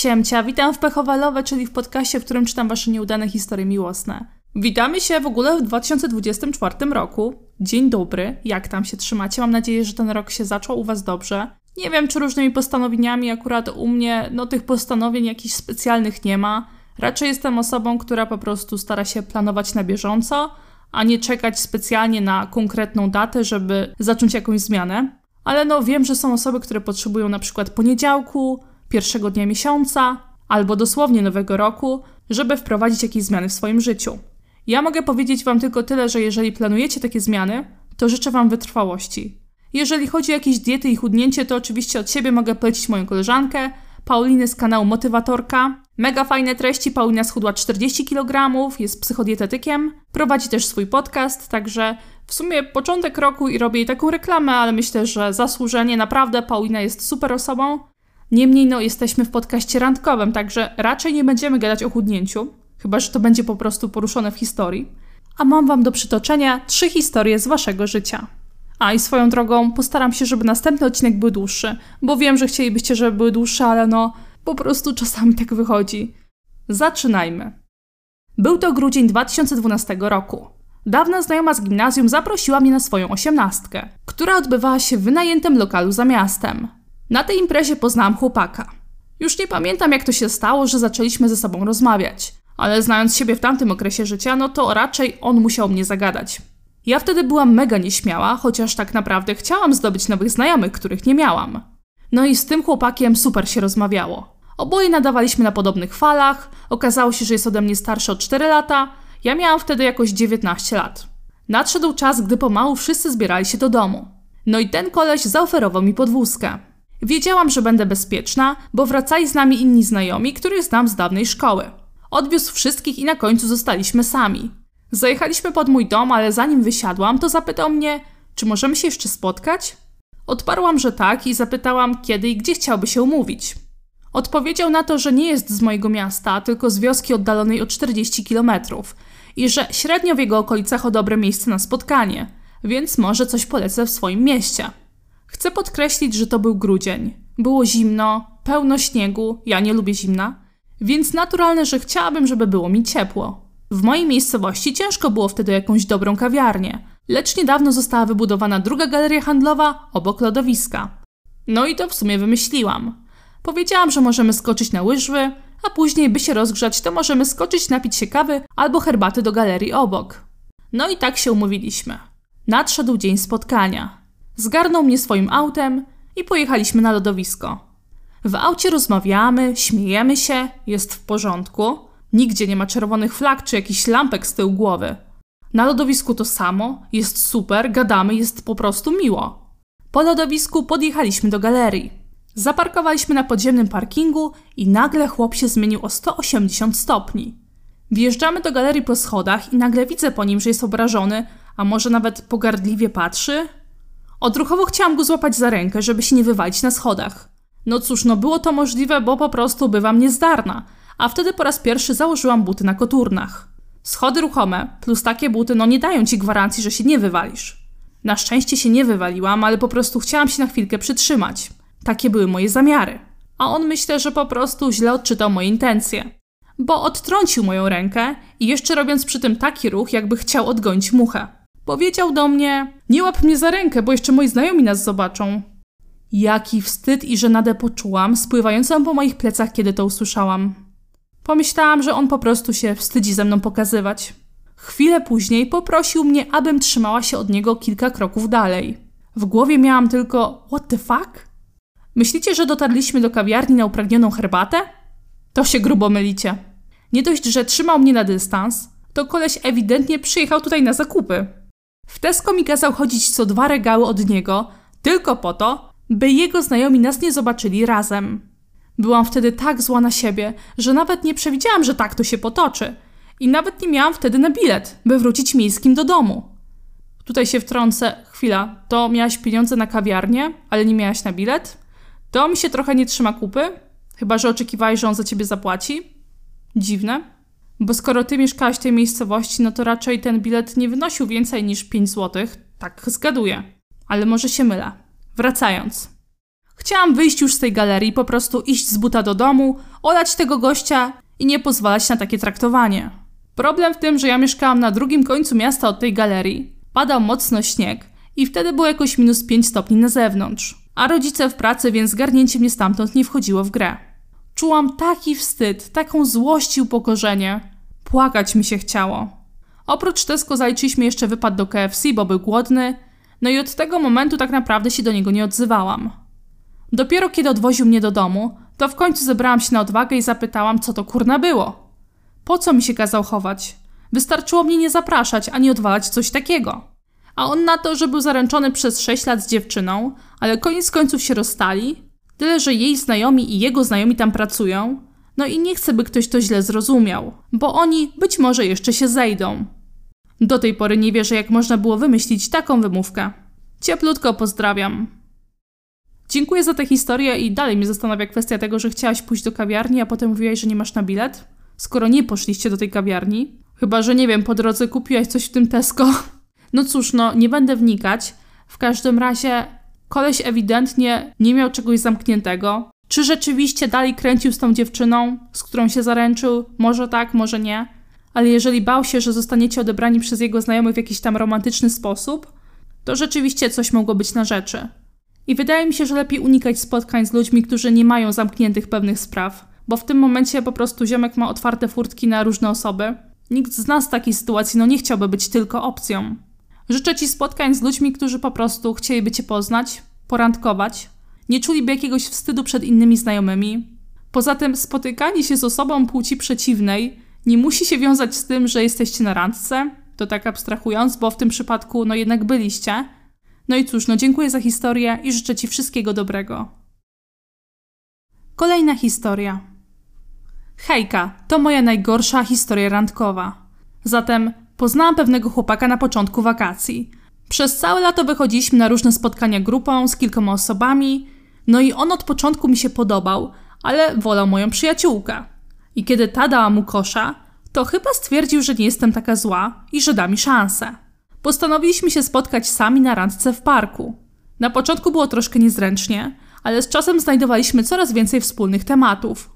Siemcia, witam w Pechowalowe, czyli w podcaście, w którym czytam wasze nieudane historie miłosne. Witamy się w ogóle w 2024 roku. Dzień dobry, jak tam się trzymacie? Mam nadzieję, że ten rok się zaczął u was dobrze. Nie wiem, czy różnymi postanowieniami, akurat u mnie, no tych postanowień jakichś specjalnych nie ma. Raczej jestem osobą, która po prostu stara się planować na bieżąco, a nie czekać specjalnie na konkretną datę, żeby zacząć jakąś zmianę. Ale no wiem, że są osoby, które potrzebują na przykład poniedziałku, pierwszego dnia miesiąca albo dosłownie nowego roku, żeby wprowadzić jakieś zmiany w swoim życiu. Ja mogę powiedzieć Wam tylko tyle, że jeżeli planujecie takie zmiany, to życzę Wam wytrwałości. Jeżeli chodzi o jakieś diety i chudnięcie, to oczywiście od siebie mogę polecić moją koleżankę, Paulinę z kanału Motywatorka. Mega fajne treści, Paulina schudła 40 kg, jest psychodietetykiem, prowadzi też swój podcast, także w sumie początek roku i robię jej taką reklamę, ale myślę, że zasłużenie, naprawdę Paulina jest super osobą. Niemniej no, jesteśmy w podcaście randkowym, także raczej nie będziemy gadać o chudnięciu, chyba że to będzie po prostu poruszone w historii. A mam wam do przytoczenia trzy historie z waszego życia. A i swoją drogą postaram się, żeby następny odcinek był dłuższy, bo wiem, że chcielibyście, żeby były dłuższe, ale no, po prostu czasami tak wychodzi. Zaczynajmy. Był to grudzień 2012 roku. Dawna znajoma z gimnazjum zaprosiła mnie na swoją osiemnastkę, która odbywała się w wynajętym lokalu za miastem. Na tej imprezie poznałam chłopaka. Już nie pamiętam, jak to się stało, że zaczęliśmy ze sobą rozmawiać, ale znając siebie w tamtym okresie życia, no to raczej on musiał mnie zagadać. Ja wtedy byłam mega nieśmiała, chociaż tak naprawdę chciałam zdobyć nowych znajomych, których nie miałam. No i z tym chłopakiem super się rozmawiało. Oboje nadawaliśmy na podobnych falach, okazało się, że jest ode mnie starszy o 4 lata, ja miałam wtedy jakoś 19 lat. Nadszedł czas, gdy pomału wszyscy zbierali się do domu. No i ten koleś zaoferował mi podwózkę. Wiedziałam, że będę bezpieczna, bo wracali z nami inni znajomi, których znam z dawnej szkoły. Odwiózł wszystkich i na końcu zostaliśmy sami. Zajechaliśmy pod mój dom, ale zanim wysiadłam, to zapytał mnie, czy możemy się jeszcze spotkać? Odparłam, że tak i zapytałam, kiedy i gdzie chciałby się umówić. Odpowiedział na to, że nie jest z mojego miasta, tylko z wioski oddalonej o 40 kilometrów i że średnio w jego okolicach o dobre miejsce na spotkanie, więc może coś polecę w swoim mieście. Chcę podkreślić, że to był grudzień. Było zimno, pełno śniegu, ja nie lubię zimna, więc naturalne, że chciałabym, żeby było mi ciepło. W mojej miejscowości ciężko było wtedy jakąś dobrą kawiarnię, lecz niedawno została wybudowana druga galeria handlowa obok lodowiska. No i to w sumie wymyśliłam. Powiedziałam, że możemy skoczyć na łyżwy, a później, by się rozgrzać, to możemy skoczyć napić się kawy albo herbaty do galerii obok. No i tak się umówiliśmy. Nadszedł dzień spotkania. Zgarnął mnie swoim autem i pojechaliśmy na lodowisko. W aucie rozmawiamy, śmiejemy się, jest w porządku. Nigdzie nie ma czerwonych flag czy jakichś lampek z tyłu głowy. Na lodowisku to samo, jest super, gadamy, jest po prostu miło. Po lodowisku podjechaliśmy do galerii. Zaparkowaliśmy na podziemnym parkingu i nagle chłop się zmienił o 180 stopni. Wjeżdżamy do galerii po schodach i nagle widzę po nim, że jest obrażony, a może nawet pogardliwie patrzy. Odruchowo chciałam go złapać za rękę, żeby się nie wywalić na schodach. No cóż, no było to możliwe, bo po prostu bywam niezdarna, a wtedy po raz pierwszy założyłam buty na koturnach. Schody ruchome, plus takie buty, no nie dają ci gwarancji, że się nie wywalisz. Na szczęście się nie wywaliłam, ale po prostu chciałam się na chwilkę przytrzymać. Takie były moje zamiary. A on myślę, że po prostu źle odczytał moje intencje. Bo odtrącił moją rękę i jeszcze robiąc przy tym taki ruch, jakby chciał odgonić muchę. Powiedział do mnie: Nie łap mnie za rękę, bo jeszcze moi znajomi nas zobaczą. Jaki wstyd i żenadę poczułam, spływającą po moich plecach, kiedy to usłyszałam. Pomyślałam, że on po prostu się wstydzi ze mną pokazywać. Chwilę później poprosił mnie, abym trzymała się od niego kilka kroków dalej. W głowie miałam tylko: What the fuck? Myślicie, że dotarliśmy do kawiarni na upragnioną herbatę? To się grubo mylicie. Nie dość, że trzymał mnie na dystans, to koleś ewidentnie przyjechał tutaj na zakupy. W Tesco mi kazał chodzić co dwa regały od niego, tylko po to, by jego znajomi nas nie zobaczyli razem. Byłam wtedy tak zła na siebie, że nawet nie przewidziałam, że tak to się potoczy. I nawet nie miałam wtedy na bilet, by wrócić miejskim do domu. Tutaj się wtrącę, chwila, to miałaś pieniądze na kawiarnię, ale nie miałaś na bilet? To mi się trochę nie trzyma kupy, chyba że oczekiwałeś, że on za ciebie zapłaci. Dziwne. Bo skoro ty mieszkałaś w tej miejscowości, no to raczej ten bilet nie wynosił więcej niż 5 zł. Tak zgaduję. Ale może się mylę. Wracając. Chciałam wyjść już z tej galerii, po prostu iść z buta do domu, olać tego gościa i nie pozwalać na takie traktowanie. Problem w tym, że ja mieszkałam na drugim końcu miasta od tej galerii. Padał mocno śnieg i wtedy było jakoś minus 5 stopni na zewnątrz. A rodzice w pracy, więc zgarnięcie mnie stamtąd nie wchodziło w grę. Czułam taki wstyd, taką złość i upokorzenie. Płakać mi się chciało. Oprócz Tesco zaliczyliśmy jeszcze wypad do KFC, bo był głodny, no i od tego momentu tak naprawdę się do niego nie odzywałam. Dopiero kiedy odwoził mnie do domu, to w końcu zebrałam się na odwagę i zapytałam, co to kurna było. Po co mi się kazał chować? Wystarczyło mnie nie zapraszać, ani odwalać coś takiego. A on na to, że był zaręczony przez 6 lat z dziewczyną, ale koniec końców się rozstali, tyle że jej znajomi i jego znajomi tam pracują, no i nie chcę, by ktoś to źle zrozumiał, bo oni być może jeszcze się zejdą. Do tej pory nie wierzę, jak można było wymyślić taką wymówkę. Cieplutko pozdrawiam. Dziękuję za tę historię i dalej mnie zastanawia kwestia tego, że chciałaś pójść do kawiarni, a potem mówiłaś, że nie masz na bilet. Skoro nie poszliście do tej kawiarni, chyba że nie wiem, po drodze kupiłaś coś w tym Tesco. No cóż, no nie będę wnikać. W każdym razie koleś ewidentnie nie miał czegoś zamkniętego. Czy rzeczywiście dalej kręcił z tą dziewczyną, z którą się zaręczył? Może tak, może nie. Ale jeżeli bał się, że zostaniecie odebrani przez jego znajomych w jakiś tam romantyczny sposób, to rzeczywiście coś mogło być na rzeczy. I wydaje mi się, że lepiej unikać spotkań z ludźmi, którzy nie mają zamkniętych pewnych spraw, bo w tym momencie po prostu ziomek ma otwarte furtki na różne osoby. Nikt z nas w takiej sytuacji no nie chciałby być tylko opcją. Życzę Ci spotkań z ludźmi, którzy po prostu chcieliby Cię poznać, porandkować, nie czuliby jakiegoś wstydu przed innymi znajomymi. Poza tym spotykanie się z osobą płci przeciwnej nie musi się wiązać z tym, że jesteście na randce, to tak abstrahując, bo w tym przypadku no jednak byliście. No i cóż, no dziękuję za historię i życzę Ci wszystkiego dobrego. Kolejna historia. Hejka, to moja najgorsza historia randkowa. Zatem poznałam pewnego chłopaka na początku wakacji. Przez całe lato wychodziliśmy na różne spotkania grupą z kilkoma osobami, no i on od początku mi się podobał, ale wolał moją przyjaciółkę. I kiedy ta dała mu kosza, to chyba stwierdził, że nie jestem taka zła i że da mi szansę. Postanowiliśmy się spotkać sami na randce w parku. Na początku było troszkę niezręcznie, ale z czasem znajdowaliśmy coraz więcej wspólnych tematów.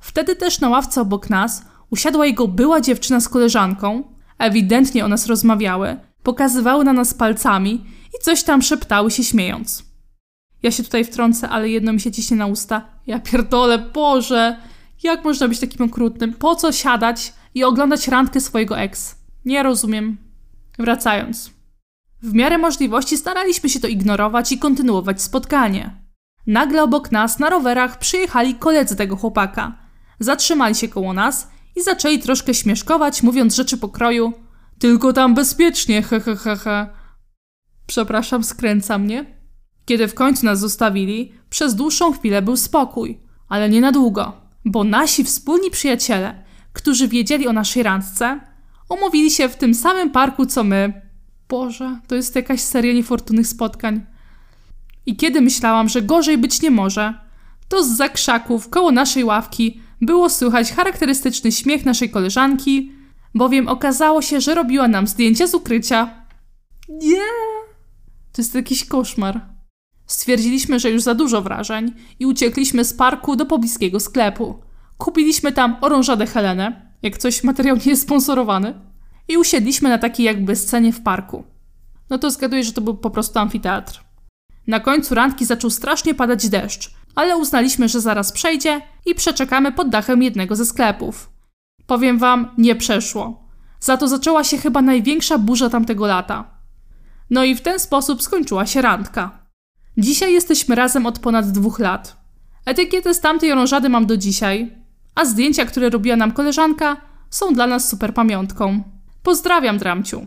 Wtedy też na ławce obok nas usiadła jego była dziewczyna z koleżanką, ewidentnie o nas rozmawiały, pokazywały na nas palcami i coś tam szeptały się śmiejąc. Ja się tutaj wtrącę, ale jedno mi się ciśnie na usta. Ja pierdolę, Boże! Jak można być takim okrutnym? Po co siadać i oglądać randkę swojego ex? Nie rozumiem. Wracając. W miarę możliwości staraliśmy się to ignorować i kontynuować spotkanie. Nagle obok nas na rowerach przyjechali koledzy tego chłopaka. Zatrzymali się koło nas i zaczęli troszkę śmieszkować, mówiąc rzeczy pokroju Tylko tam bezpiecznie, he he he he. Przepraszam, skręca mnie. Kiedy w końcu nas zostawili, przez dłuższą chwilę był spokój, ale nie na długo, bo nasi wspólni przyjaciele, którzy wiedzieli o naszej randce, umówili się w tym samym parku co my. Boże, to jest jakaś seria niefortunnych spotkań. I kiedy myślałam, że gorzej być nie może, to z za krzaków koło naszej ławki było słychać charakterystyczny śmiech naszej koleżanki, bowiem okazało się, że robiła nam zdjęcia z ukrycia. Nie! To jest jakiś koszmar. Stwierdziliśmy, że już za dużo wrażeń i uciekliśmy z parku do pobliskiego sklepu. Kupiliśmy tam orążadę Helenę, jak coś materiał nie jest sponsorowany, i usiedliśmy na takiej jakby scenie w parku. No to zgaduję, że to był po prostu amfiteatr. Na końcu randki zaczął strasznie padać deszcz, ale uznaliśmy, że zaraz przejdzie i przeczekamy pod dachem jednego ze sklepów. Powiem wam, nie przeszło. Za to zaczęła się chyba największa burza tamtego lata. No i w ten sposób skończyła się randka. Dzisiaj jesteśmy razem od ponad dwóch lat. Etykietę z tamtej orążady mam do dzisiaj, a zdjęcia, które robiła nam koleżanka, są dla nas super pamiątką. Pozdrawiam, Dramciu.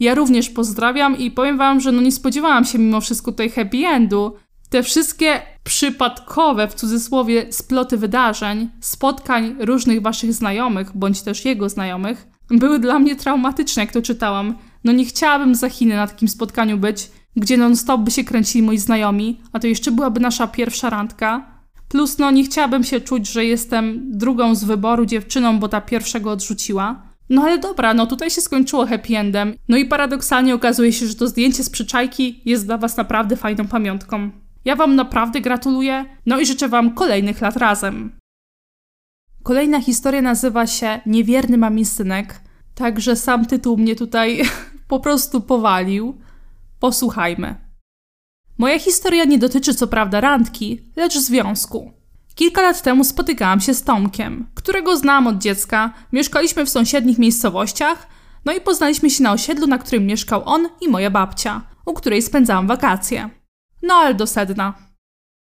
Ja również pozdrawiam i powiem wam, że no nie spodziewałam się mimo wszystko tej happy endu. Te wszystkie przypadkowe, w cudzysłowie, sploty wydarzeń, spotkań różnych waszych znajomych, bądź też jego znajomych, były dla mnie traumatyczne, jak to czytałam. No nie chciałabym za Chiny na takim spotkaniu być, gdzie non-stop by się kręcili moi znajomi, a to jeszcze byłaby nasza pierwsza randka. Plus, no nie chciałabym się czuć, że jestem drugą z wyboru dziewczyną, bo ta pierwszego odrzuciła. No ale dobra, no tutaj się skończyło happy endem. No i paradoksalnie okazuje się, że to zdjęcie z przyczajki jest dla was naprawdę fajną pamiątką. Ja Wam naprawdę gratuluję, no i życzę Wam kolejnych lat razem. Kolejna historia nazywa się Niewierny mamin synek, także sam tytuł mnie tutaj po prostu powalił. Posłuchajmy. Moja historia nie dotyczy co prawda randki, lecz związku. Kilka lat temu spotykałam się z Tomkiem, którego znam od dziecka, mieszkaliśmy w sąsiednich miejscowościach, no i poznaliśmy się na osiedlu, na którym mieszkał on i moja babcia, u której spędzałam wakacje. No ale do sedna.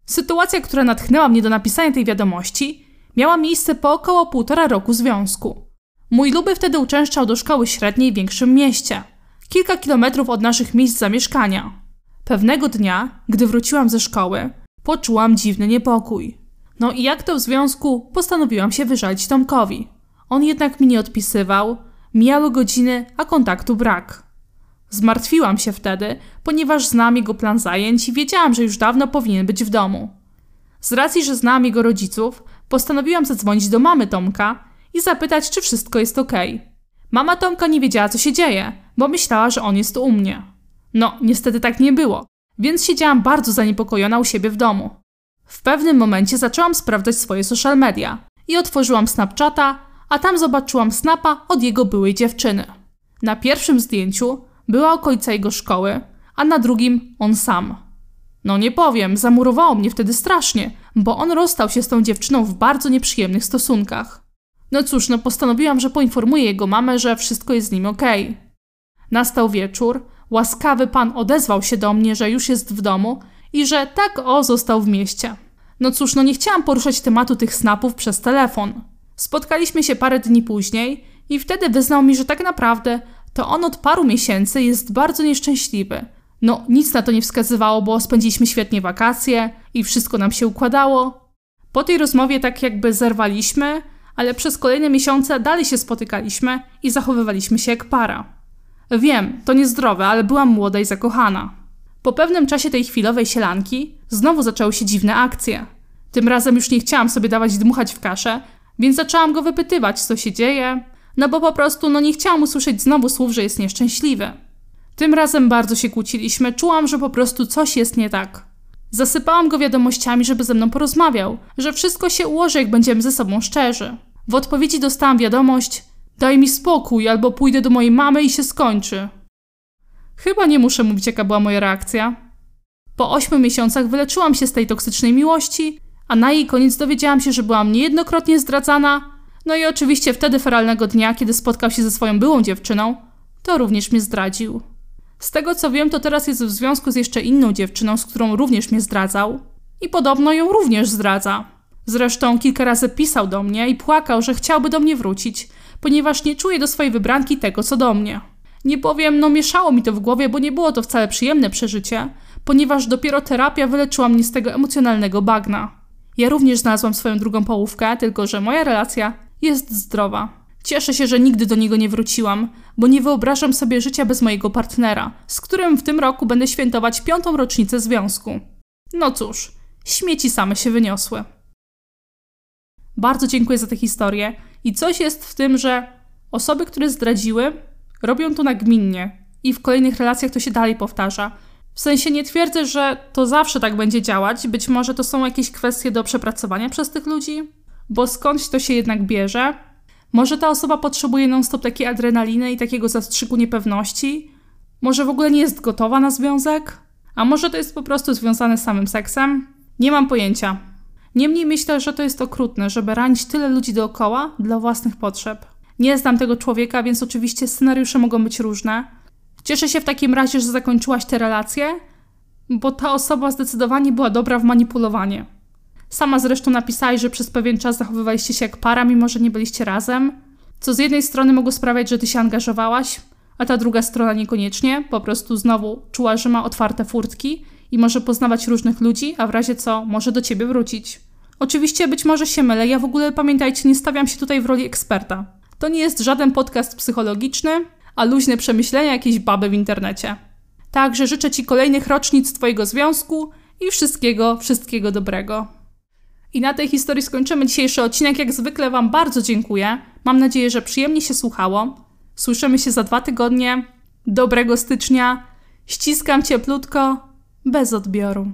Sytuacja, która natchnęła mnie do napisania tej wiadomości, miała miejsce po około półtora roku związku. Mój luby wtedy uczęszczał do szkoły średniej w większym mieście, kilka kilometrów od naszych miejsc zamieszkania. Pewnego dnia, gdy wróciłam ze szkoły, poczułam dziwny niepokój. No i jak to w związku, postanowiłam się wyżalić Tomkowi. On jednak mi nie odpisywał, mijały godziny, a kontaktu brak. Zmartwiłam się wtedy, ponieważ znam jego plan zajęć i wiedziałam, że już dawno powinien być w domu. Z racji, że znam jego rodziców, postanowiłam zadzwonić do mamy Tomka i zapytać, czy wszystko jest ok. Mama Tomka nie wiedziała, co się dzieje, bo myślała, że on jest u mnie. No, niestety tak nie było, więc siedziałam bardzo zaniepokojona u siebie w domu. W pewnym momencie zaczęłam sprawdzać swoje social media i otworzyłam Snapchata, a tam zobaczyłam snapa od jego byłej dziewczyny. Na pierwszym zdjęciu była okolica jego szkoły, a na drugim on sam. No nie powiem, zamurowało mnie wtedy strasznie, bo on rozstał się z tą dziewczyną w bardzo nieprzyjemnych stosunkach. No cóż, no postanowiłam, że poinformuję jego mamę, że wszystko jest z nim okej. Okay. Nastał wieczór, łaskawy pan odezwał się do mnie, że już jest w domu i że tak o został w mieście. No cóż, no nie chciałam poruszać tematu tych snapów przez telefon. Spotkaliśmy się parę dni później i wtedy wyznał mi, że tak naprawdę to on od paru miesięcy jest bardzo nieszczęśliwy. No, nic na to nie wskazywało, bo spędziliśmy świetnie wakacje i wszystko nam się układało. Po tej rozmowie tak jakby zerwaliśmy, ale przez kolejne miesiące dalej się spotykaliśmy i zachowywaliśmy się jak para. Wiem, to niezdrowe, ale byłam młoda i zakochana. Po pewnym czasie tej chwilowej sielanki znowu zaczęły się dziwne akcje. Tym razem już nie chciałam sobie dawać dmuchać w kaszę, więc zaczęłam go wypytywać, co się dzieje, no bo po prostu no nie chciałam usłyszeć znowu słów, że jest nieszczęśliwy. Tym razem bardzo się kłóciliśmy, czułam, że po prostu coś jest nie tak. Zasypałam go wiadomościami, żeby ze mną porozmawiał, że wszystko się ułoży, jak będziemy ze sobą szczerzy. W odpowiedzi dostałam wiadomość: Daj mi spokój, albo pójdę do mojej mamy i się skończy. Chyba nie muszę mówić, jaka była moja reakcja. Po ośmiu miesiącach wyleczyłam się z tej toksycznej miłości, a na jej koniec dowiedziałam się, że byłam niejednokrotnie zdradzana. No i oczywiście wtedy feralnego dnia, kiedy spotkał się ze swoją byłą dziewczyną, to również mnie zdradził. Z tego co wiem, to teraz jest w związku z jeszcze inną dziewczyną, z którą również mnie zdradzał. I podobno ją również zdradza. Zresztą kilka razy pisał do mnie i płakał, że chciałby do mnie wrócić, ponieważ nie czuje do swojej wybranki tego, co do mnie. Nie powiem, no mieszało mi to w głowie, bo nie było to wcale przyjemne przeżycie, ponieważ dopiero terapia wyleczyła mnie z tego emocjonalnego bagna. Ja również znalazłam swoją drugą połówkę, tylko że moja relacja jest zdrowa. Cieszę się, że nigdy do niego nie wróciłam, bo nie wyobrażam sobie życia bez mojego partnera, z którym w tym roku będę świętować piątą rocznicę związku. No cóż, śmieci same się wyniosły. Bardzo dziękuję za tę historię i coś jest w tym, że osoby, które zdradziły, robią to nagminnie i w kolejnych relacjach to się dalej powtarza. W sensie nie twierdzę, że to zawsze tak będzie działać, być może to są jakieś kwestie do przepracowania przez tych ludzi, bo skądś to się jednak bierze. Może ta osoba potrzebuje non-stop takiej adrenaliny i takiego zastrzyku niepewności? Może w ogóle nie jest gotowa na związek? A może to jest po prostu związane z samym seksem? Nie mam pojęcia. Niemniej myślę, że to jest okrutne, żeby ranić tyle ludzi dookoła dla własnych potrzeb. Nie znam tego człowieka, więc oczywiście scenariusze mogą być różne. Cieszę się w takim razie, że zakończyłaś tę relację, bo ta osoba zdecydowanie była dobra w manipulowanie. Sama zresztą napisałaś, że przez pewien czas zachowywaliście się jak para, mimo że nie byliście razem, co z jednej strony mogło sprawiać, że ty się angażowałaś, a ta druga strona niekoniecznie, po prostu znowu czuła, że ma otwarte furtki i może poznawać różnych ludzi, a w razie co może do ciebie wrócić. Oczywiście być może się mylę, ja w ogóle pamiętajcie, nie stawiam się tutaj w roli eksperta. To nie jest żaden podcast psychologiczny, a luźne przemyślenia jakiejś baby w internecie. Także życzę Ci kolejnych rocznic Twojego związku i wszystkiego, wszystkiego dobrego. I na tej historii skończymy dzisiejszy odcinek. Jak zwykle Wam bardzo dziękuję. Mam nadzieję, że przyjemnie się słuchało. Słyszymy się za dwa tygodnie. Dobrego stycznia. Ściskam cieplutko, bez odbioru.